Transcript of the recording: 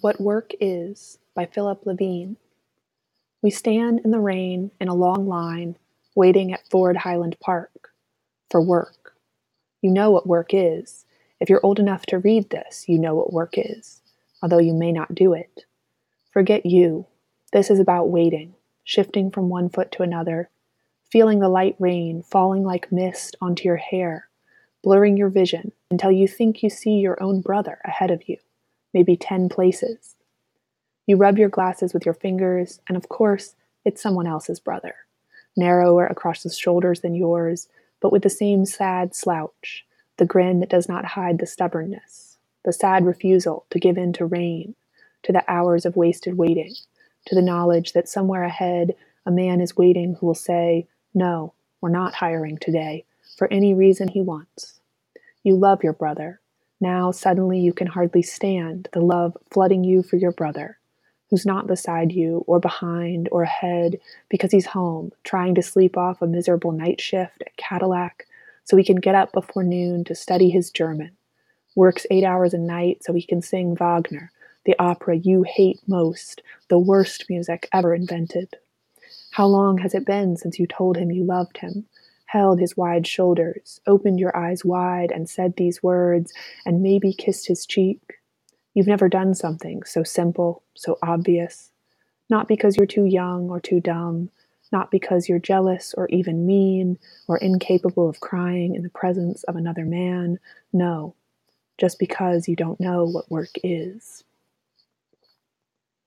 What Work Is by Philip Levine. We stand in the rain in a long line waiting at Ford Highland Park for work. You know what work is. If you're old enough to read this, you know what work is, although you may not do it. Forget you. This is about waiting, shifting from one foot to another, feeling the light rain falling like mist onto your hair, blurring your vision until you think you see your own brother ahead of you maybe 10 places. You rub your glasses with your fingers, and of course, it's someone else's brother, narrower across the shoulders than yours, but with the same sad slouch, the grin that does not hide the stubbornness, the sad refusal to give in to rain, to the hours of wasted waiting, to the knowledge that somewhere ahead a man is waiting who will say, No, we're not hiring today, for any reason he wants. You love your brother, now suddenly you can hardly stand the love flooding you for your brother, who's not beside you or behind or ahead because he's home, trying to sleep off a miserable night shift at Cadillac so he can get up before noon to study his German, works eight hours a night so he can sing Wagner, the opera you hate most, the worst music ever invented. How long has it been since you told him you loved him? Held his wide shoulders, opened your eyes wide, and said these words, and maybe kissed his cheek. You've never done something so simple, so obvious. Not because you're too young or too dumb, not because you're jealous or even mean or incapable of crying in the presence of another man. No, just because you don't know what work is.